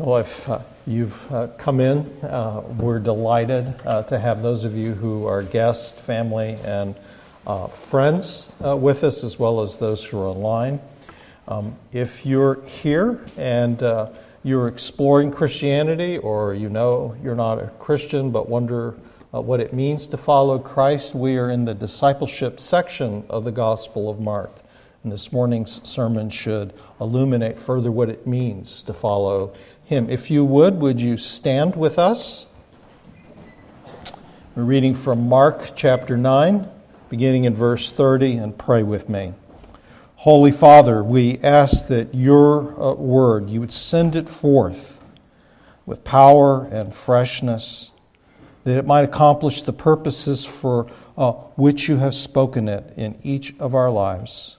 Well, if uh, you've uh, come in, uh, we're delighted uh, to have those of you who are guests, family, and uh, friends uh, with us, as well as those who are online. Um, if you're here and you're exploring Christianity, or you know you're not a Christian but wonder what it means to follow Christ, we are in the discipleship section of the Gospel of Mark. And this morning's sermon should illuminate further what it means to follow him. If you would, would you stand with us? We're reading from Mark chapter 9, beginning in verse 30, and pray with me. Holy Father, we ask that your uh, word, you would send it forth with power and freshness, that it might accomplish the purposes for uh, which you have spoken it in each of our lives.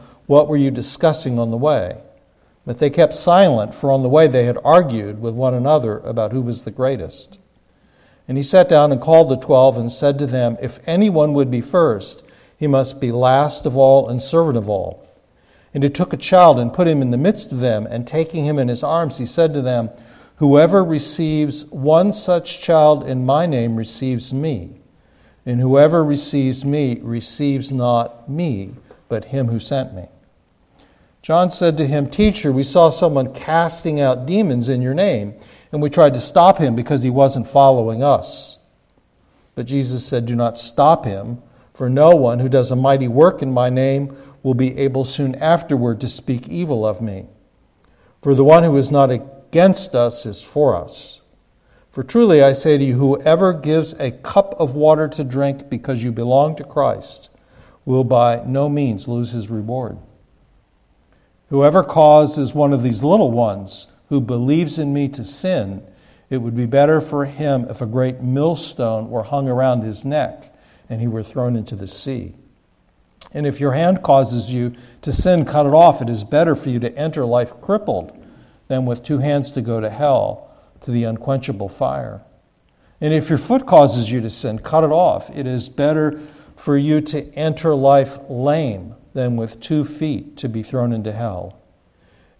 What were you discussing on the way? But they kept silent, for on the way they had argued with one another about who was the greatest. And he sat down and called the twelve and said to them, If anyone would be first, he must be last of all and servant of all. And he took a child and put him in the midst of them, and taking him in his arms, he said to them, Whoever receives one such child in my name receives me, and whoever receives me receives not me, but him who sent me. John said to him, Teacher, we saw someone casting out demons in your name, and we tried to stop him because he wasn't following us. But Jesus said, Do not stop him, for no one who does a mighty work in my name will be able soon afterward to speak evil of me. For the one who is not against us is for us. For truly I say to you, whoever gives a cup of water to drink because you belong to Christ will by no means lose his reward. Whoever causes one of these little ones who believes in me to sin, it would be better for him if a great millstone were hung around his neck and he were thrown into the sea. And if your hand causes you to sin, cut it off. It is better for you to enter life crippled than with two hands to go to hell, to the unquenchable fire. And if your foot causes you to sin, cut it off. It is better for you to enter life lame than with two feet to be thrown into hell.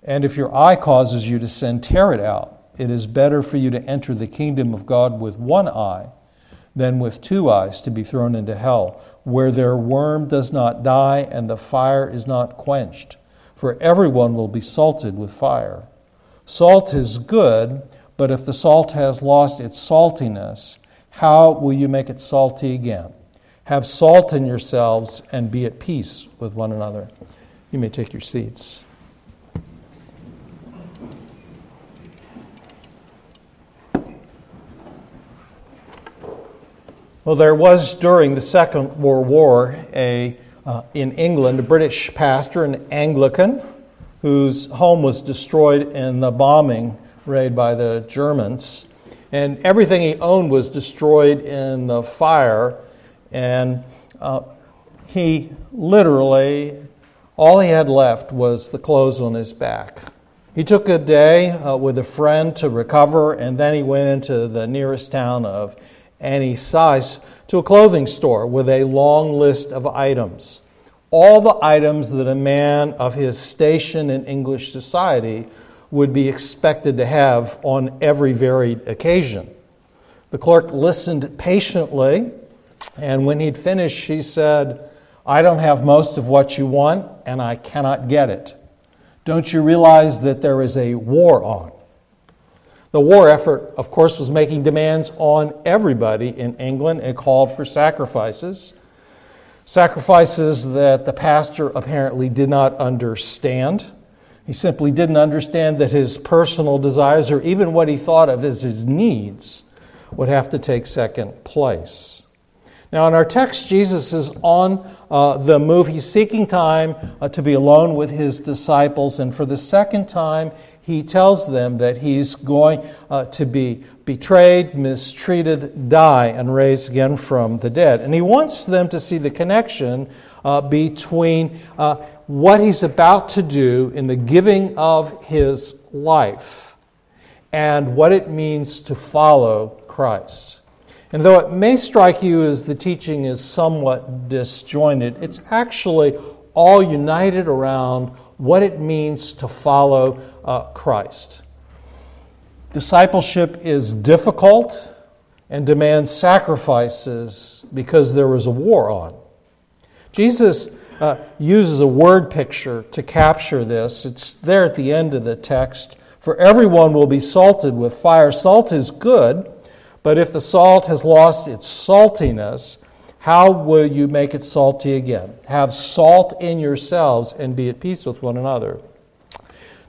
And if your eye causes you to sin, tear it out. It is better for you to enter the kingdom of God with one eye than with two eyes to be thrown into hell, where their worm does not die and the fire is not quenched. For everyone will be salted with fire. Salt is good, but if the salt has lost its saltiness, how will you make it salty again? Have salt in yourselves and be at peace with one another. You may take your seats. Well, there was during the Second World War a, uh, in England a British pastor, an Anglican, whose home was destroyed in the bombing raid by the Germans. And everything he owned was destroyed in the fire and uh, he literally, all he had left was the clothes on his back. He took a day uh, with a friend to recover, and then he went into the nearest town of any size to a clothing store with a long list of items. All the items that a man of his station in English society would be expected to have on every varied occasion. The clerk listened patiently and when he'd finished, she said, I don't have most of what you want, and I cannot get it. Don't you realize that there is a war on? The war effort, of course, was making demands on everybody in England and called for sacrifices. Sacrifices that the pastor apparently did not understand. He simply didn't understand that his personal desires, or even what he thought of as his needs, would have to take second place. Now, in our text, Jesus is on uh, the move. He's seeking time uh, to be alone with his disciples, and for the second time, he tells them that he's going uh, to be betrayed, mistreated, die, and raised again from the dead. And he wants them to see the connection uh, between uh, what he's about to do in the giving of his life and what it means to follow Christ. And though it may strike you as the teaching is somewhat disjointed, it's actually all united around what it means to follow uh, Christ. Discipleship is difficult and demands sacrifices because there was a war on. Jesus uh, uses a word picture to capture this. It's there at the end of the text. For everyone will be salted with fire. Salt is good, but if the salt has lost its saltiness, how will you make it salty again? Have salt in yourselves and be at peace with one another.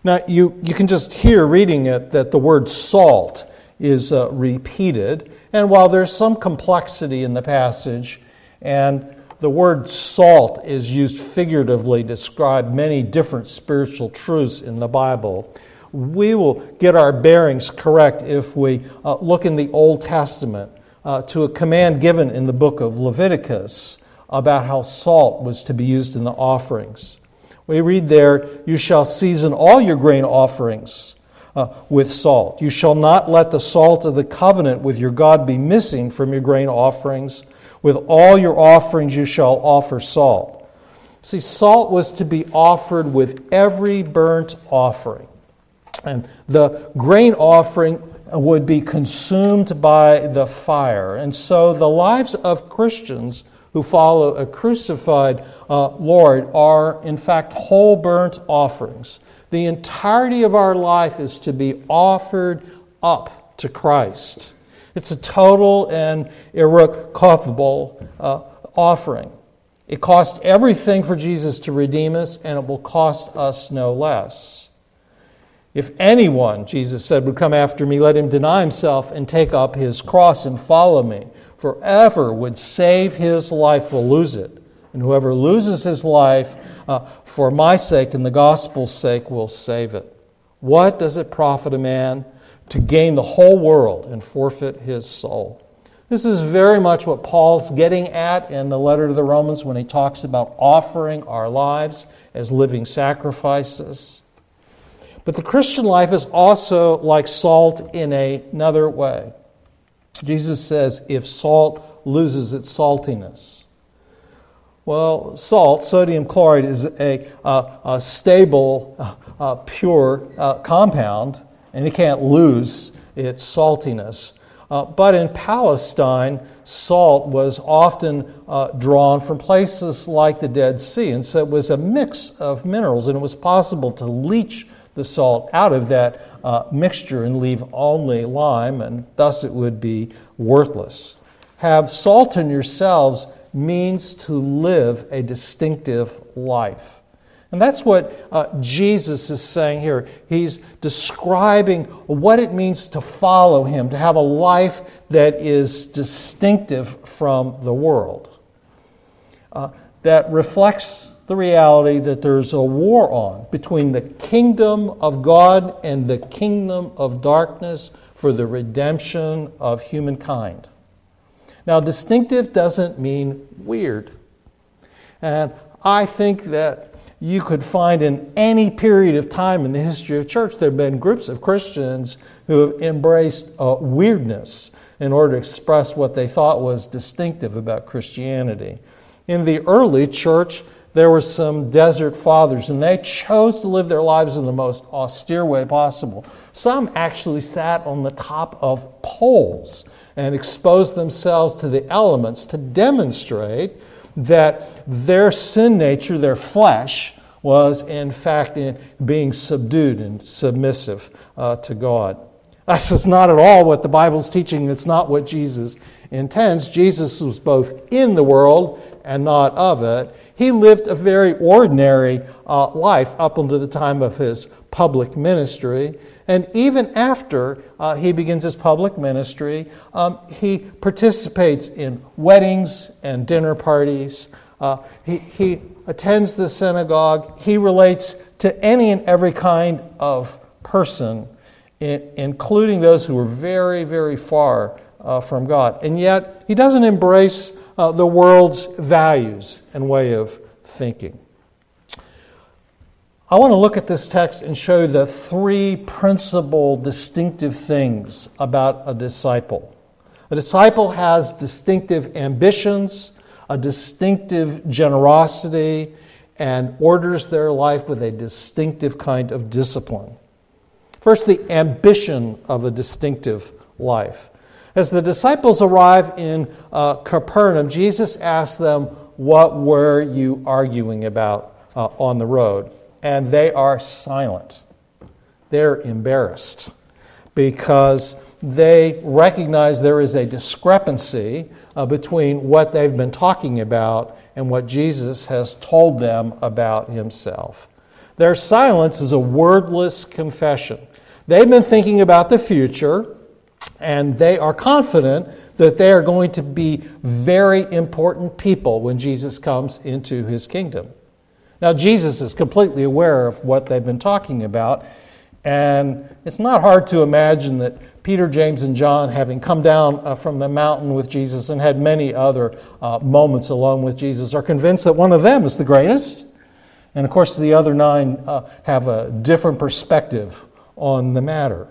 Now, you, you can just hear reading it that the word salt is uh, repeated. And while there's some complexity in the passage, and the word salt is used figuratively to describe many different spiritual truths in the Bible, we will get our bearings correct if we uh, look in the Old Testament uh, to a command given in the book of Leviticus about how salt was to be used in the offerings. We read there, You shall season all your grain offerings uh, with salt. You shall not let the salt of the covenant with your God be missing from your grain offerings. With all your offerings you shall offer salt. See, salt was to be offered with every burnt offering. And the grain offering would be consumed by the fire. And so the lives of Christians who follow a crucified uh, Lord are, in fact, whole burnt offerings. The entirety of our life is to be offered up to Christ. It's a total and irrevocable uh, offering. It cost everything for Jesus to redeem us, and it will cost us no less. If anyone, Jesus said, would come after me, let him deny himself and take up his cross and follow me forever would save his life will lose it. And whoever loses his life uh, for my sake and the gospel's sake will save it. What does it profit a man to gain the whole world and forfeit his soul? This is very much what Paul's getting at in the letter to the Romans when he talks about offering our lives as living sacrifices. But the Christian life is also like salt in another way. Jesus says, if salt loses its saltiness. Well, salt, sodium chloride, is a, a, a stable, uh, uh, pure uh, compound, and it can't lose its saltiness. Uh, but in Palestine, salt was often uh, drawn from places like the Dead Sea, and so it was a mix of minerals, and it was possible to leach the salt out of that uh, mixture and leave only lime, and thus it would be worthless. Have salt in yourselves means to live a distinctive life. And that's what uh, Jesus is saying here. He's describing what it means to follow him, to have a life that is distinctive from the world, uh, that reflects the reality that there's a war on between the kingdom of God and the kingdom of darkness for the redemption of humankind. Now, distinctive doesn't mean weird. And I think that you could find in any period of time in the history of church, there have been groups of Christians who have embraced uh, weirdness in order to express what they thought was distinctive about Christianity. In the early church, there were some desert fathers, and they chose to live their lives in the most austere way possible. Some actually sat on the top of poles and exposed themselves to the elements to demonstrate that their sin nature, their flesh, was in fact in being subdued and submissive uh, to God. That's not at all what the Bible's teaching. It's not what Jesus intends. Jesus was both in the world and not of it. He lived a very ordinary uh, life up until the time of his public ministry. And even after uh, he begins his public ministry, um, he participates in weddings and dinner parties. Uh, he, he attends the synagogue. He relates to any and every kind of person, including those who are very, very far uh, from God. And yet, he doesn't embrace uh, the world's values and way of thinking. I want to look at this text and show the three principal distinctive things about a disciple. A disciple has distinctive ambitions, a distinctive generosity, and orders their life with a distinctive kind of discipline. First, the ambition of a distinctive life. As the disciples arrive in uh, Capernaum, Jesus asks them, What were you arguing about uh, on the road? and they are silent. They're embarrassed because they recognize there is a discrepancy uh, between what they've been talking about and what Jesus has told them about himself. Their silence is a wordless confession. They've been thinking about the future, and they are confident that they are going to be very important people when Jesus comes into his kingdom. Now, Jesus is completely aware of what they've been talking about, and it's not hard to imagine that Peter, James, and John, having come down uh, from the mountain with Jesus and had many other uh, moments alone with Jesus, are convinced that one of them is the greatest. And of course, the other nine uh, have a different perspective on the matter.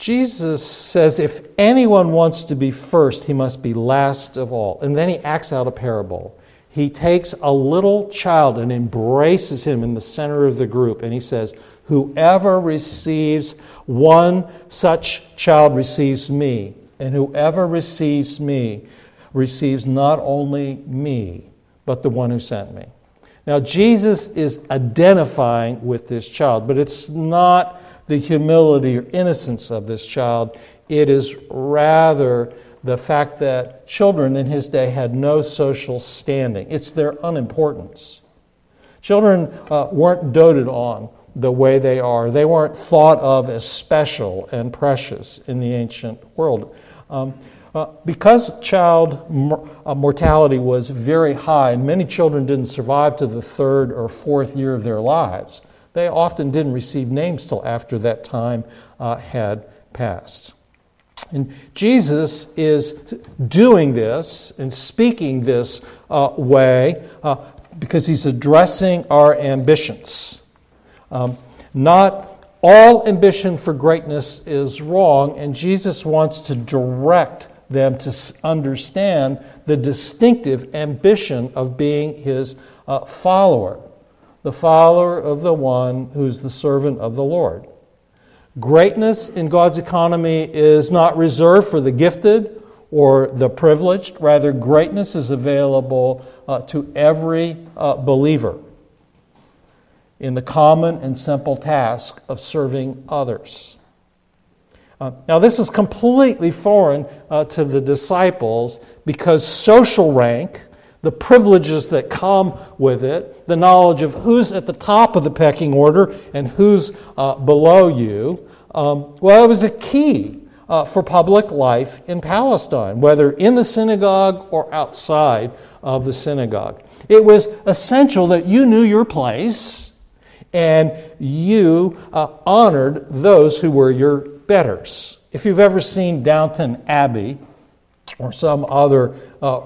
Jesus says if anyone wants to be first, he must be last of all. And then he acts out a parable. He takes a little child and embraces him in the center of the group, and he says, Whoever receives one such child receives me, and whoever receives me receives not only me, but the one who sent me. Now, Jesus is identifying with this child, but it's not the humility or innocence of this child. It is rather the fact that children in his day had no social standing, it's their unimportance. Children uh, weren't doted on the way they are, they weren't thought of as special and precious in the ancient world. Um, uh, because child mor- uh, mortality was very high, and many children didn't survive to the third or fourth year of their lives, they often didn't receive names till after that time uh, had passed. And Jesus is doing this and speaking this uh, way uh, because he's addressing our ambitions. Um, not all ambition for greatness is wrong, and Jesus wants to direct them to understand the distinctive ambition of being his uh, follower the follower of the one who's the servant of the Lord. Greatness in God's economy is not reserved for the gifted or the privileged. Rather, greatness is available uh, to every uh, believer in the common and simple task of serving others. Uh, now, this is completely foreign uh, to the disciples because social rank the privileges that come with it, the knowledge of who's at the top of the pecking order and who's uh, below you. Um, well, it was a key uh, for public life in Palestine, whether in the synagogue or outside of the synagogue. It was essential that you knew your place and you uh, honored those who were your betters. If you've ever seen Downton Abbey or some other uh,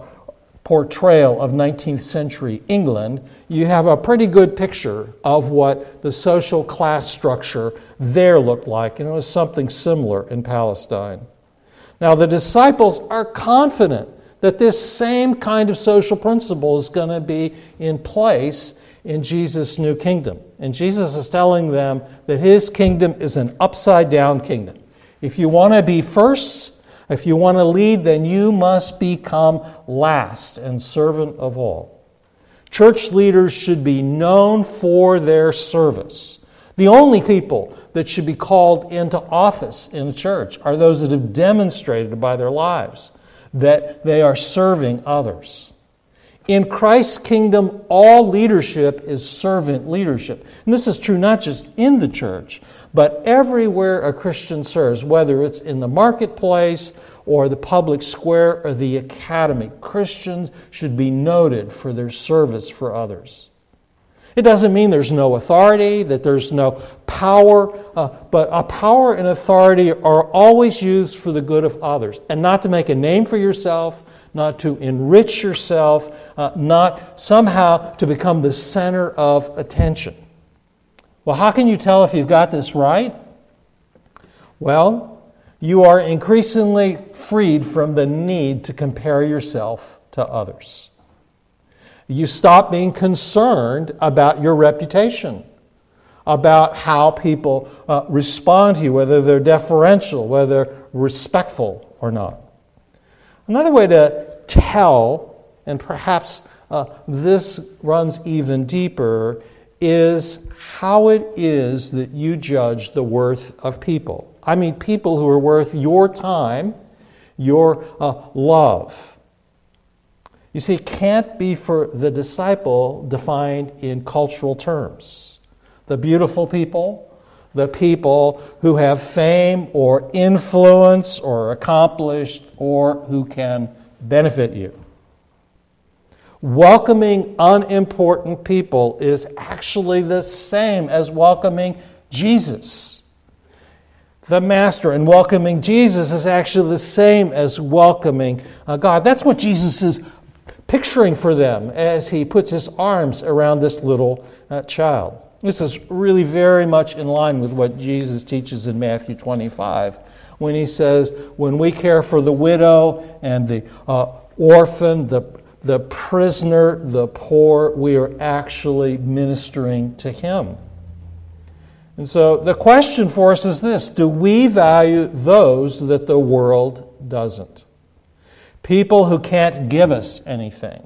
portrayal of 19th century England, you have a pretty good picture of what the social class structure there looked like, and it was something similar in Palestine. Now, the disciples are confident that this same kind of social principle is going to be in place in Jesus' new kingdom. And Jesus is telling them that his kingdom is an upside down kingdom. If you want to be first, if you want to lead, then you must become last and servant of all. Church leaders should be known for their service. The only people that should be called into office in the church are those that have demonstrated by their lives that they are serving others. In Christ's kingdom, all leadership is servant leadership. And this is true not just in the church, but everywhere a Christian serves, whether it's in the marketplace or the public square or the academy, Christians should be noted for their service for others. It doesn't mean there's no authority, that there's no power, uh, but a power and authority are always used for the good of others and not to make a name for yourself, not to enrich yourself, uh, not somehow to become the center of attention. Well, how can you tell if you've got this right? Well, you are increasingly freed from the need to compare yourself to others. You stop being concerned about your reputation, about how people uh, respond to you, whether they're deferential, whether they're respectful or not. Another way to tell, and perhaps uh, this runs even deeper, is how it is that you judge the worth of people. I mean, people who are worth your time, your uh, love. You see, it can't be for the disciple defined in cultural terms. The beautiful people, the people who have fame or influence or accomplished or who can benefit you. Welcoming unimportant people is actually the same as welcoming Jesus. The Master and welcoming Jesus is actually the same as welcoming uh, God. That's what Jesus is picturing for them as he puts his arms around this little uh, child. This is really very much in line with what Jesus teaches in Matthew 25 when he says, When we care for the widow and the uh, orphan, the, the prisoner, the poor, we are actually ministering to him. And so the question for us is this Do we value those that the world doesn't? people who can't give us anything,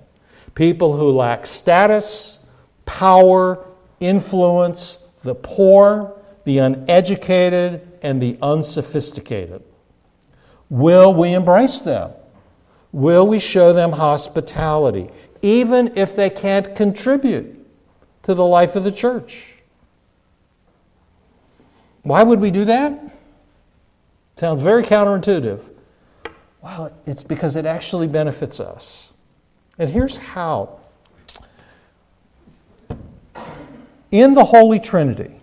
people who lack status, power, influence, the poor, the uneducated, and the unsophisticated. Will we embrace them? Will we show them hospitality, even if they can't contribute to the life of the church? Why would we do that? Sounds very counterintuitive. Well, it's because it actually benefits us. And here's how. In the Holy Trinity,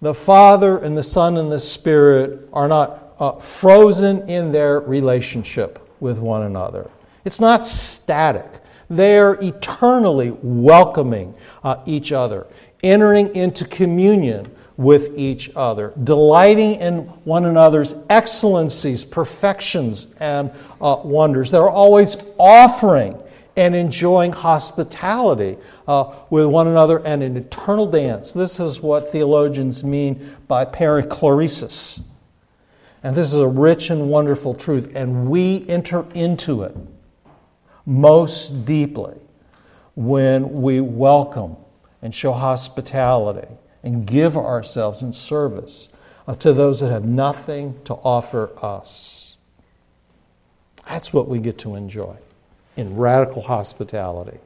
the Father and the Son and the Spirit are not uh, frozen in their relationship with one another. It's not static. They're eternally welcoming uh, each other, entering into communion with each other, delighting in one another's excellencies, perfections, and uh, wonders. They're always offering and enjoying hospitality uh, with one another and an eternal dance. This is what theologians mean by perichoresis. And this is a rich and wonderful truth, and we enter into it most deeply when we welcome and show hospitality and give ourselves in service uh, to those that have nothing to offer us. That's what we get to enjoy in radical hospitality.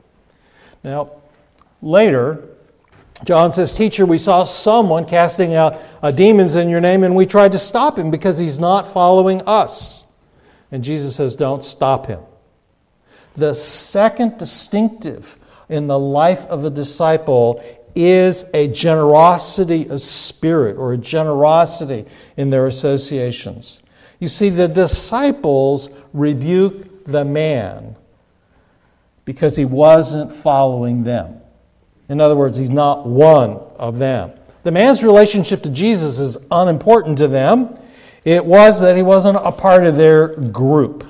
Now, later, John says, Teacher, we saw someone casting out uh, demons in your name, and we tried to stop him because he's not following us. And Jesus says, Don't stop him. The second distinctive in the life of a disciple is a generosity of spirit or a generosity in their associations. You see, the disciples rebuke the man because he wasn't following them. In other words, he's not one of them. The man's relationship to Jesus is unimportant to them. It was that he wasn't a part of their group.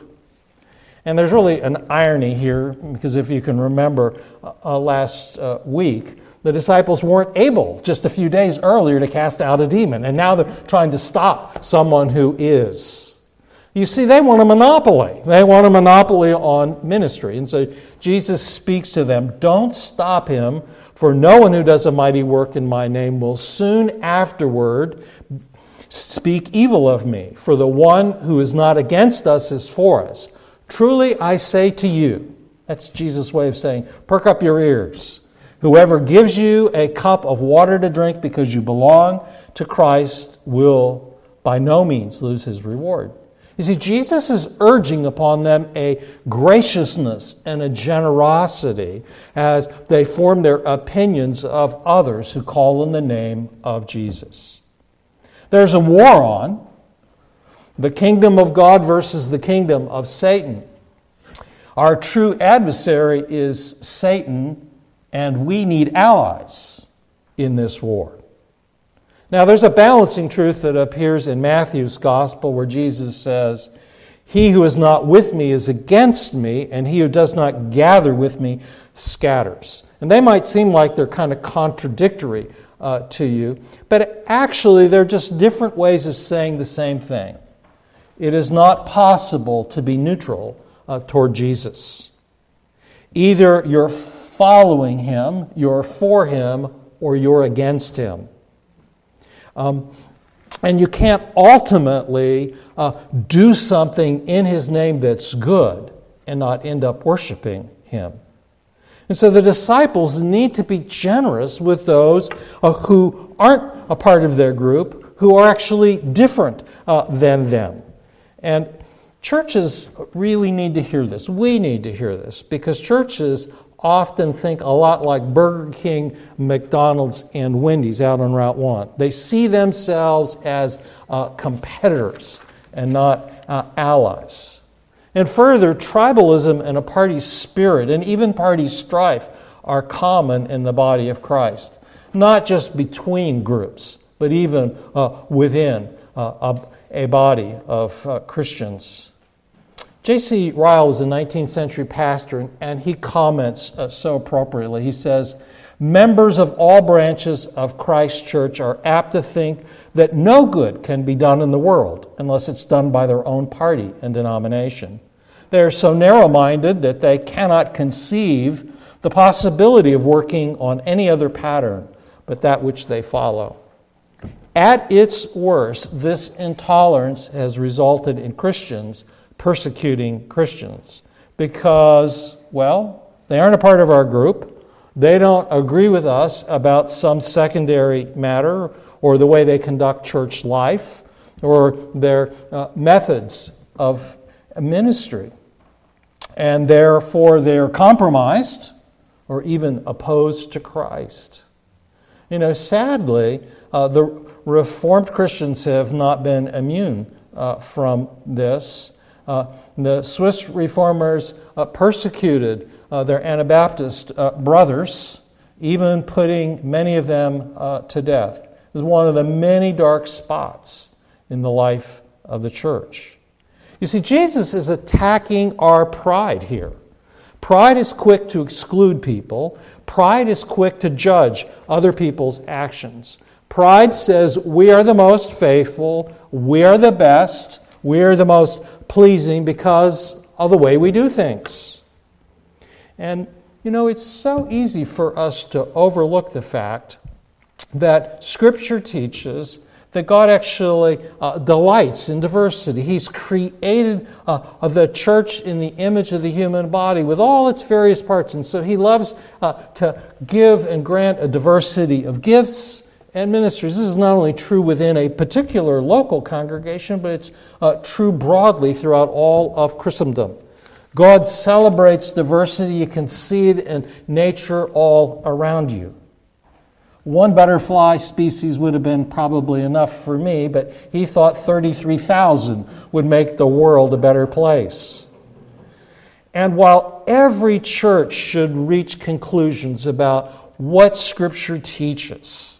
And there's really an irony here, because if you can remember uh, uh last uh, week, the disciples weren't able just a few days earlier to cast out a demon, and now they're trying to stop someone who is. You see, they want a monopoly. They want a monopoly on ministry. And so Jesus speaks to them Don't stop him, for no one who does a mighty work in my name will soon afterward speak evil of me. For the one who is not against us is for us. Truly I say to you, that's Jesus' way of saying, perk up your ears. Whoever gives you a cup of water to drink because you belong to Christ will by no means lose his reward. You see, Jesus is urging upon them a graciousness and a generosity as they form their opinions of others who call in the name of Jesus. There's a war on the kingdom of God versus the kingdom of Satan. Our true adversary is Satan, and we need allies in this war. Now, there's a balancing truth that appears in Matthew's gospel where Jesus says, He who is not with me is against me, and he who does not gather with me scatters. And they might seem like they're kind of contradictory uh, to you, but actually, they're just different ways of saying the same thing. It is not possible to be neutral uh, toward Jesus. Either you're following him, you're for him, or you're against him. Um, and you can't ultimately uh, do something in his name that's good and not end up worshiping him. And so the disciples need to be generous with those uh, who aren't a part of their group, who are actually different uh, than them. And churches really need to hear this. We need to hear this because churches often think a lot like Burger King, McDonald's, and Wendy's out on Route 1. They see themselves as uh, competitors and not uh, allies. And further, tribalism and a party spirit and even party strife are common in the body of Christ, not just between groups, but even uh, within uh, a, a, body of uh, Christians. J.C. Ryle was a 19th century pastor, and he comments uh, so appropriately. He says, Members of all branches of Christ's church are apt to think that no good can be done in the world unless it's done by their own party and denomination. They are so narrow minded that they cannot conceive the possibility of working on any other pattern but that which they follow. At its worst, this intolerance has resulted in Christians persecuting Christians because, well, they aren't a part of our group. They don't agree with us about some secondary matter or the way they conduct church life or their uh, methods of ministry. And therefore, they're compromised or even opposed to Christ. You know, sadly, uh, the Reformed Christians have not been immune uh, from this. Uh, the Swiss reformers uh, persecuted uh, their Anabaptist brothers, even putting many of them to death. It was one of the many dark spots in the life of the church. You see, Jesus is attacking our pride here. Pride is quick to exclude people, pride is quick to judge other people's actions. Pride says, We are the most faithful, we are the best, we are the most pleasing because of the way we do things. And, you know, it's so easy for us to overlook the fact that Scripture teaches that God actually uh, delights in diversity. He's created uh, the church in the image of the human body with all its various parts. And so He loves uh, to give and grant a diversity of gifts and ministries. This is not only true within a particular local congregation, but it's uh, true broadly throughout all of Christendom. God celebrates diversity. You can see it in nature all around you. One butterfly species would have been probably enough for me, but he thought 33,000 would make the world a better place. And while every church should reach conclusions about what Scripture teaches,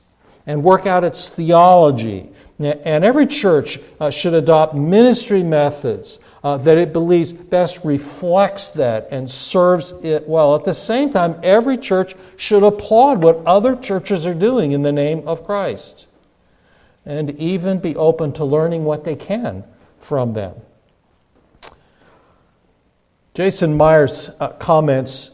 and work out its theology. And every church uh, should adopt ministry methods uh, that it believes best reflects that and serves it well. At the same time, every church should applaud what other churches are doing in the name of Christ and even be open to learning what they can from them. Jason Myers uh, comments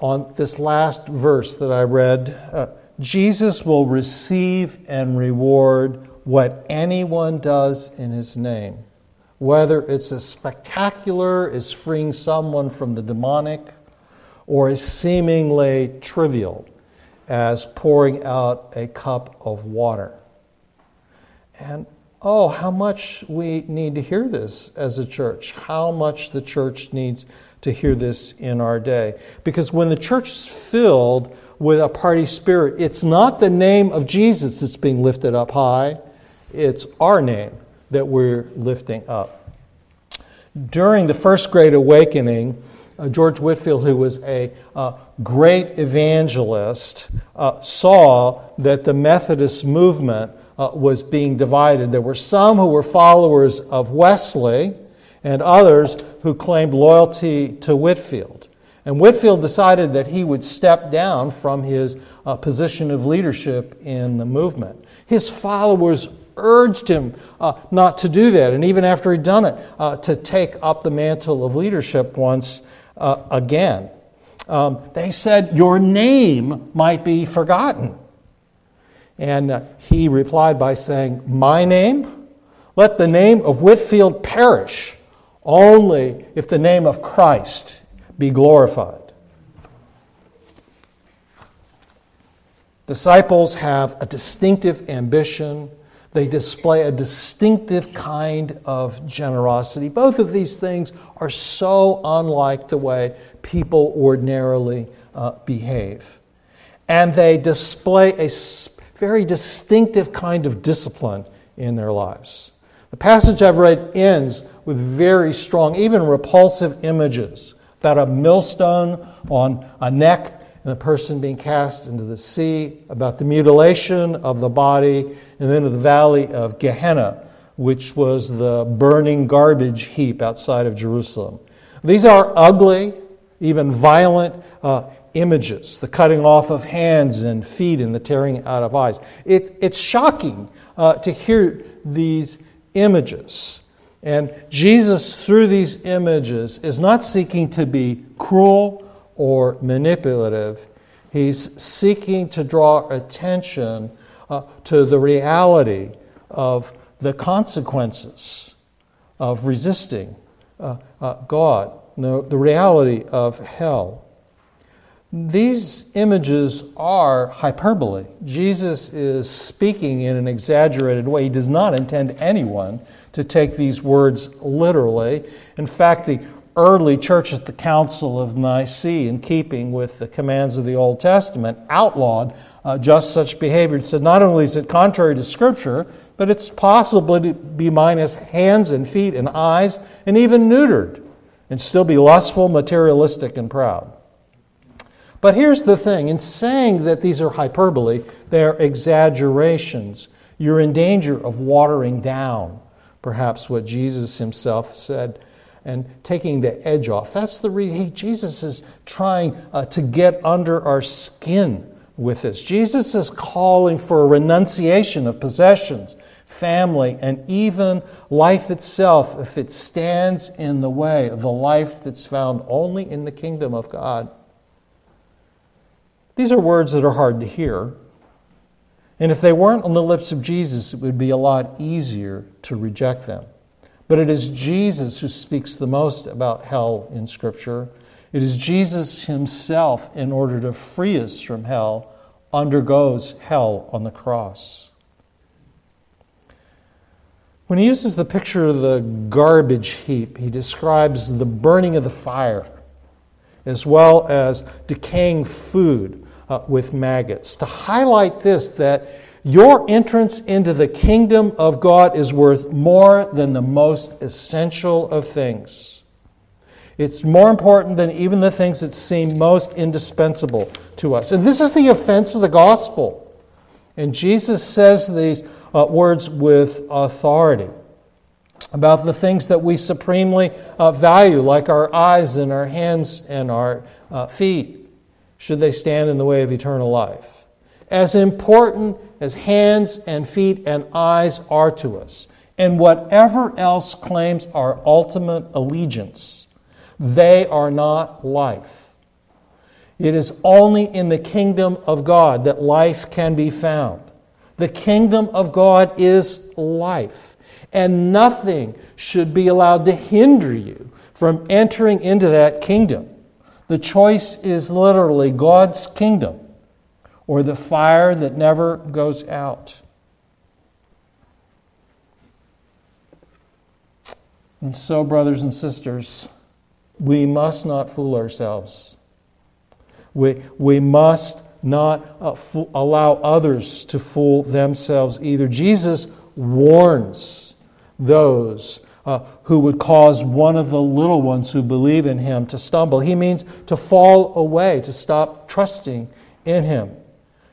on this last verse that I read. Jesus will receive and reward what anyone does in his name, whether it's as spectacular as freeing someone from the demonic or as seemingly trivial as pouring out a cup of water. And oh, how much we need to hear this as a church, how much the church needs to hear this in our day. Because when the church is filled with a party spirit, it's not the name of Jesus that's being lifted up high, it's our name that we're lifting up. During the First Great Awakening, uh, George Whitefield, who was a uh, great evangelist, uh, saw that the Methodist movement uh, was being divided. There were some who were followers of Wesley, and others who claimed loyalty to Whitefield. And Whitefield decided that he would step down from his uh, position of leadership in the movement. His followers urged him uh, not to do that, and even after he'd done it, uh, to take up the mantle of leadership once uh, again. Um, they said, Your name might be forgotten. And uh, he replied by saying, My name? Let the name of Whitefield perish only if the name of Christ be glorified. Disciples have a distinctive ambition. They display a distinctive kind of generosity. Both of these things are so unlike the way people ordinarily uh, behave. And they display a very distinctive kind of discipline in their lives. The passage I've read ends with very strong, even repulsive images about a millstone on a neck and a person being cast into the sea, about the mutilation of the body, and then of the valley of Gehenna, which was the burning garbage heap outside of Jerusalem. These are ugly, even violent uh, images the cutting off of hands and feet and the tearing out of eyes. It, it's shocking uh, to hear these images. And Jesus, through these images, is not seeking to be cruel or manipulative. He's seeking to draw attention uh, to the reality of the consequences of resisting uh, uh, God, the, the reality of hell. These images are hyperbole. Jesus is speaking in an exaggerated way. He does not intend anyone to take these words literally. In fact, the early church at the Council of Nicaea, in keeping with the commands of the Old Testament, outlawed uh, just such behavior. It said not only is it contrary to Scripture, but it's possible to be minus hands and feet and eyes and even neutered and still be lustful, materialistic, and proud. But here's the thing in saying that these are hyperbole, they're exaggerations. You're in danger of watering down, perhaps, what Jesus himself said and taking the edge off. That's the reason Jesus is trying uh, to get under our skin with this. Jesus is calling for a renunciation of possessions, family, and even life itself if it stands in the way of the life that's found only in the kingdom of God. These are words that are hard to hear. And if they weren't on the lips of Jesus, it would be a lot easier to reject them. But it is Jesus who speaks the most about hell in Scripture. It is Jesus himself, in order to free us from hell, undergoes hell on the cross. When he uses the picture of the garbage heap, he describes the burning of the fire as well as decaying food uh, with maggots. To highlight this, that your entrance into the kingdom of God is worth more than the most essential of things. It's more important than even the things that seem most indispensable to us. And this is the offense of the gospel. And Jesus says these uh, words with authority about the things that we supremely uh, value, like our eyes and our hands and our uh, feet should they stand in the way of eternal life. As important as hands and feet and eyes are to us, and whatever else claims our ultimate allegiance, they are not life. It is only in the kingdom of God that life can be found. The kingdom of God is life, and nothing should be allowed to hinder you from entering into that kingdom. The choice is literally God's kingdom or the fire that never goes out. And so, brothers and sisters, we must not fool ourselves. We, we must not uh, fo- allow others to fool themselves either. Jesus warns those uh, who would cause one of the little ones who believe in him to stumble. He means to fall away, to stop trusting in him.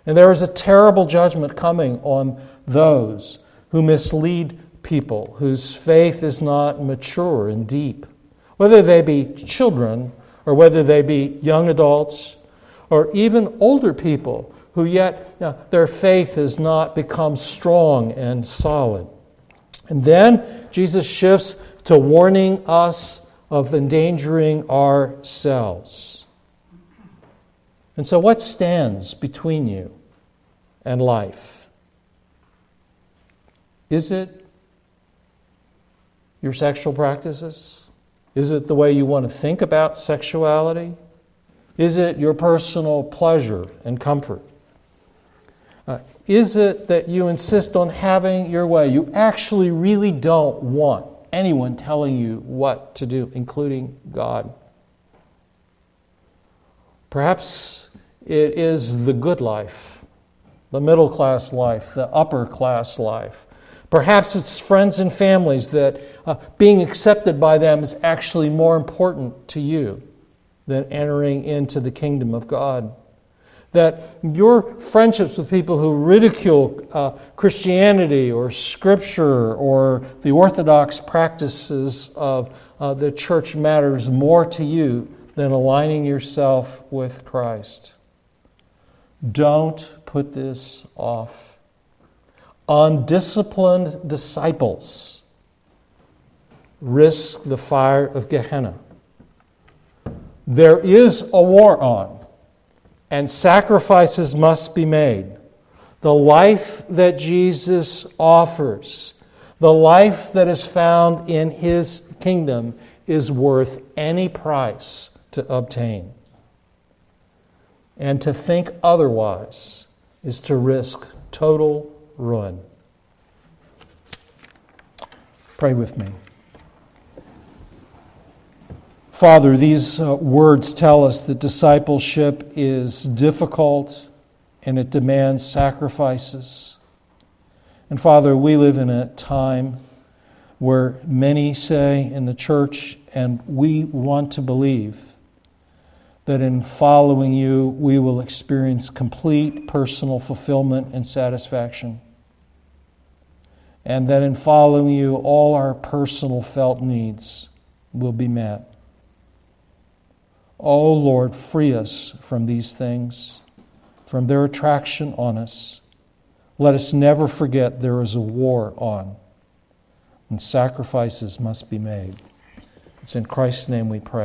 And there is a terrible judgment coming on those who mislead people, whose faith is not mature and deep, whether they be children or whether they be young adults or even older people who yet you know, their faith has not become strong and solid. And then Jesus shifts to warning us of endangering ourselves. And so, what stands between you and life? Is it your sexual practices? Is it the way you want to think about sexuality? Is it your personal pleasure and comfort? Uh, is it that you insist on having your way? You actually really don't want anyone telling you what to do, including God. Perhaps it is the good life, the middle class life, the upper class life. Perhaps it's friends and families that uh, being accepted by them is actually more important to you than entering into the kingdom of God. That your friendships with people who ridicule uh, Christianity or Scripture or the orthodox practices of uh, the church matters more to you than aligning yourself with Christ. Don't put this off. Undisciplined disciples risk the fire of Gehenna. There is a war on, and sacrifices must be made. The life that Jesus offers, the life that is found in his kingdom, is worth any price to obtain. And to think otherwise is to risk total ruin. Pray with me. Father, these uh, words tell us that discipleship is difficult and it demands sacrifices. And Father, we live in a time where many say in the church, and we want to believe, that in following you, we will experience complete personal fulfillment and satisfaction. And that in following you, all our personal felt needs will be met. Oh Lord, free us from these things, from their attraction on us. Let us never forget there is a war on, and sacrifices must be made. It's in Christ's name we pray.